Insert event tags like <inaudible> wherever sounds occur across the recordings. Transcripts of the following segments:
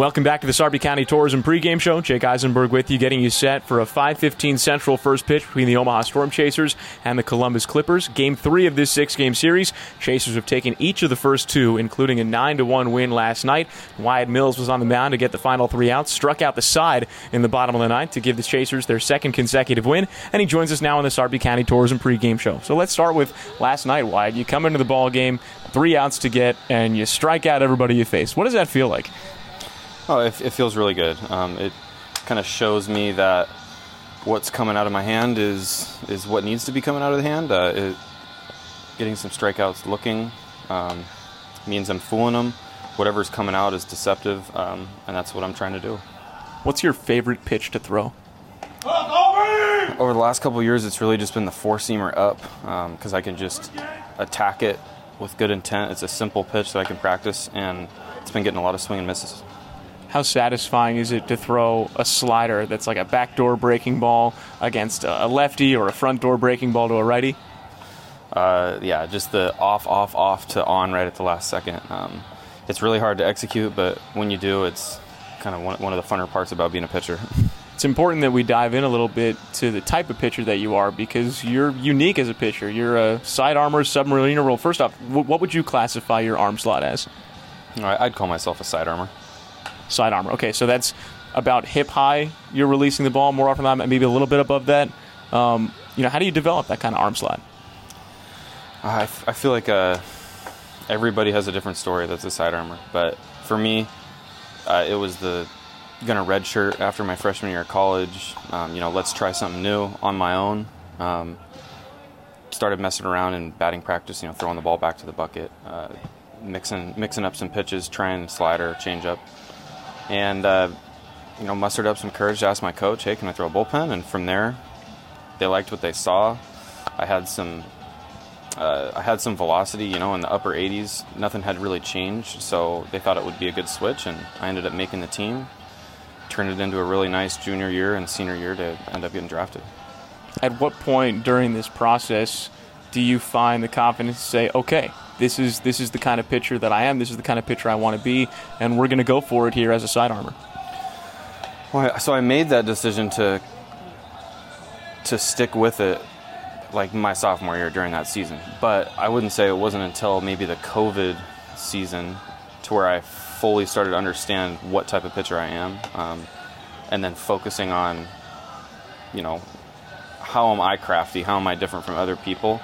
Welcome back to the Sarpy County Tourism pregame show. Jake Eisenberg with you, getting you set for a 5:15 Central first pitch between the Omaha Storm Chasers and the Columbus Clippers. Game three of this six-game series. Chasers have taken each of the first two, including a nine to one win last night. Wyatt Mills was on the mound to get the final three outs, struck out the side in the bottom of the ninth to give the Chasers their second consecutive win, and he joins us now on the Sarpy County Tourism pregame show. So let's start with last night. Wyatt, you come into the ball game, three outs to get, and you strike out everybody you face. What does that feel like? Oh, it, it feels really good. Um, it kind of shows me that what's coming out of my hand is is what needs to be coming out of the hand. Uh, it, getting some strikeouts looking um, means I'm fooling them. Whatever's coming out is deceptive, um, and that's what I'm trying to do. What's your favorite pitch to throw? Over the last couple years, it's really just been the four seamer up because I can just attack it with good intent. It's a simple pitch that I can practice, and it's been getting a lot of swing and misses how satisfying is it to throw a slider that's like a backdoor breaking ball against a lefty or a front door breaking ball to a righty? Uh, yeah, just the off, off, off to on right at the last second. Um, it's really hard to execute, but when you do, it's kind of one, one of the funner parts about being a pitcher. <laughs> It's important that we dive in a little bit to the type of pitcher that you are because you're unique as a pitcher. You're a side armor, submariner. Well, first off, what would you classify your arm slot as? I'd call myself a side armor side armor. Okay, so that's about hip high. You're releasing the ball more often than not, maybe a little bit above that. Um, you know, how do you develop that kind of arm slot? I, f- I feel like uh, everybody has a different story that's a side armor, but for me, uh, it was the gonna redshirt after my freshman year of college. Um, you know, let's try something new on my own. Um, started messing around in batting practice. You know, throwing the ball back to the bucket, uh, mixing mixing up some pitches, trying slider, change up and uh, you know mustered up some courage to ask my coach, "Hey, can I throw a bullpen?" And from there, they liked what they saw. I had some. Uh, I had some velocity, you know, in the upper 80s. Nothing had really changed, so they thought it would be a good switch, and I ended up making the team. Turned it into a really nice junior year and senior year to end up getting drafted. At what point during this process do you find the confidence to say, "Okay, this is this is the kind of pitcher that I am. This is the kind of pitcher I want to be, and we're going to go for it here as a side armor. Well, so I made that decision to to stick with it like my sophomore year during that season. But I wouldn't say it wasn't until maybe the COVID season to where I fully started to understand what type of pitcher I am, um, and then focusing on, you know, how am I crafty? How am I different from other people?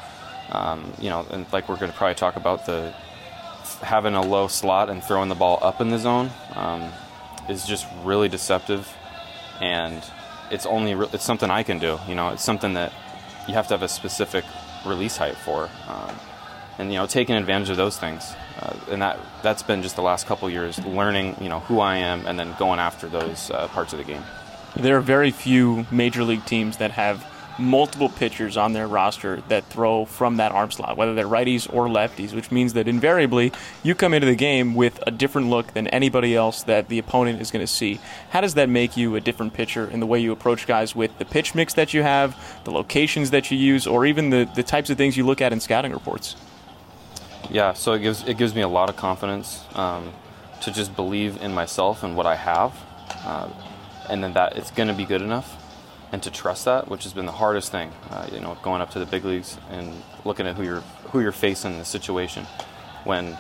Um, you know, and like we're going to probably talk about the having a low slot and throwing the ball up in the zone um, is just really deceptive, and it's only re- it's something I can do. You know, it's something that you have to have a specific release height for, um, and you know, taking advantage of those things. Uh, and that that's been just the last couple years learning, you know, who I am, and then going after those uh, parts of the game. There are very few major league teams that have multiple pitchers on their roster that throw from that arm slot, whether they're righties or lefties, which means that invariably you come into the game with a different look than anybody else that the opponent is going to see. How does that make you a different pitcher in the way you approach guys with the pitch mix that you have, the locations that you use, or even the, the types of things you look at in scouting reports? Yeah, so it gives it gives me a lot of confidence um, to just believe in myself and what I have, uh, and then that it's going to be good enough and to trust that, which has been the hardest thing. Uh, you know, going up to the big leagues and looking at who you're who you're facing in the situation. When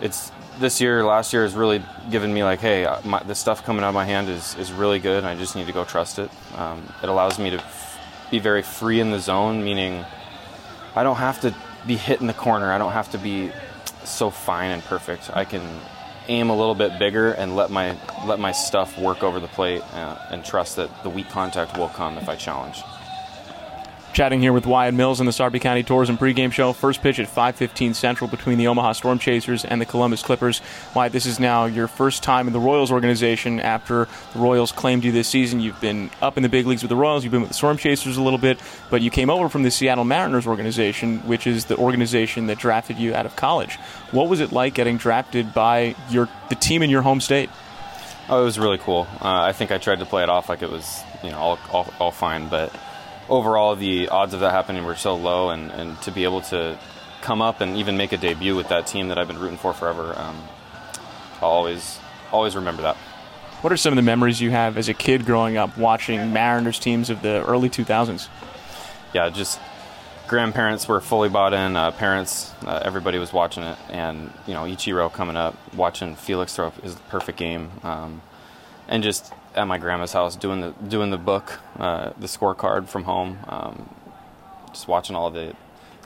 it's this year, last year has really given me like, hey, uh, my, the stuff coming out of my hand is is really good, and I just need to go trust it. Um, it allows me to f- be very free in the zone, meaning I don't have to be hit in the corner. I don't have to be so fine and perfect. I can aim a little bit bigger and let my let my stuff work over the plate uh, and trust that the weak contact will come if I challenge. Chatting here with Wyatt Mills in the Sarpy County Tourism pregame show. First pitch at 5:15 Central between the Omaha Storm Chasers and the Columbus Clippers. Wyatt, this is now your first time in the Royals organization after the Royals claimed you this season. You've been up in the big leagues with the Royals. You've been with the Storm Chasers a little bit, but you came over from the Seattle Mariners organization, which is the organization that drafted you out of college. What was it like getting drafted by your the team in your home state? Oh, it was really cool. Uh, I think I tried to play it off like it was, you know, all, all, all fine, but overall, the odds of that happening were so low, and, and to be able to come up and even make a debut with that team that I've been rooting for forever, um, I'll always always remember that. What are some of the memories you have as a kid growing up watching Mariners teams of the early 2000s? Yeah, just grandparents were fully bought in. Uh, parents, uh, everybody was watching it, and you know Ichiro coming up, watching Felix throw his perfect game, um, and just at my grandma's house doing the doing the book, uh, the scorecard from home, um, just watching all the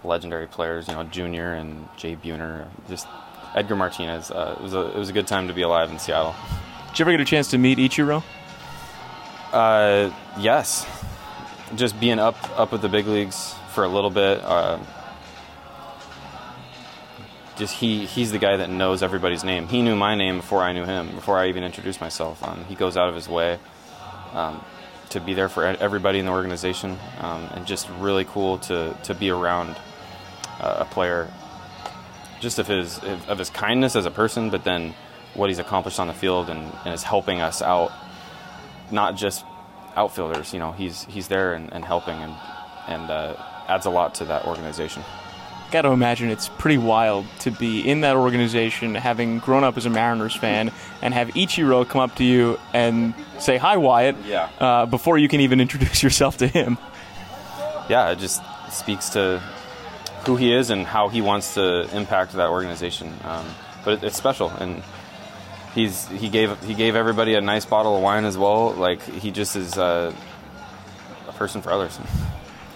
legendary players, you know, Junior and Jay Buhner, just Edgar Martinez. Uh, it was a it was a good time to be alive in Seattle. Did you ever get a chance to meet Ichiro? Uh, yes, just being up up at the big leagues for a little bit. Uh, just he he's the guy that knows everybody's name. He knew my name before I knew him, before I even introduced myself. Um, he goes out of his way um, to be there for everybody in the organization, um, and just really cool to to be around uh, a player, just of his of his kindness as a person, but then what he's accomplished on the field and, and is helping us out, not just outfielders. You know, he's he's there and, and helping and and uh, adds a lot to that organization got to imagine it's pretty wild to be in that organization, having grown up as a Mariners fan, and have Ichiro come up to you and say, Hi, Wyatt, yeah. uh, before you can even <laughs> introduce yourself to him. Yeah, it just speaks to who he is and how he wants to impact that organization. Um, but it, it's special, and he's he gave he gave everybody a nice bottle of wine as well. Like he just is uh, a person for others.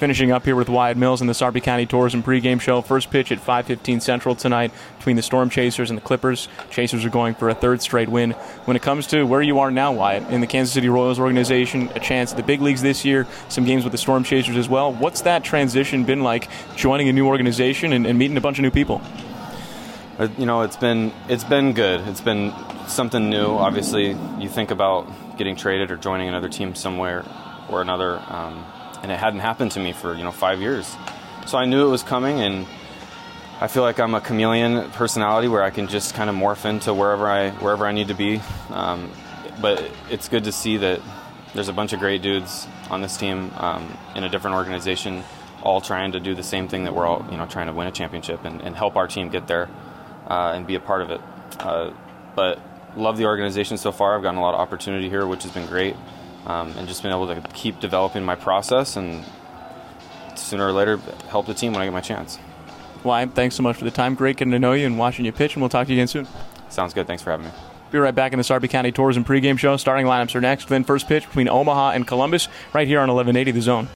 Finishing up here with Wyatt Mills in the Sarpy County Tourism pregame show. First pitch at 5:15 Central tonight between the Storm Chasers and the Clippers. Chasers are going for a third straight win. When it comes to where you are now, Wyatt, in the Kansas City Royals organization, a chance at the big leagues this year, some games with the Storm Chasers as well. What's that transition been like, joining a new organization and, and meeting a bunch of new people? Uh, you know, it's been it's been good. It's been something new. Obviously, you think about getting traded or joining another team somewhere or another. Um, and it hadn't happened to me for you know five years. So I knew it was coming, and I feel like I'm a chameleon personality where I can just kind of morph into wherever I wherever I need to be. Um, but it's good to see that there's a bunch of great dudes on this team um, in a different organization, all trying to do the same thing that we're all you know trying to win a championship and, and help our team get there uh, and be a part of it. Uh, but love the organization so far. I've gotten a lot of opportunity here, which has been great um, and just been able to keep developing my process and sooner or later help the team when I get my chance. Well, thanks so much for the time. Great getting to know you and watching you pitch, and we'll talk to you again soon. Sounds good. Thanks for having me. Be right back in the Sarpy County Tourism pregame show. Starting lineups are next. Then first pitch between Omaha and Columbus, right here on 1180 The Zone.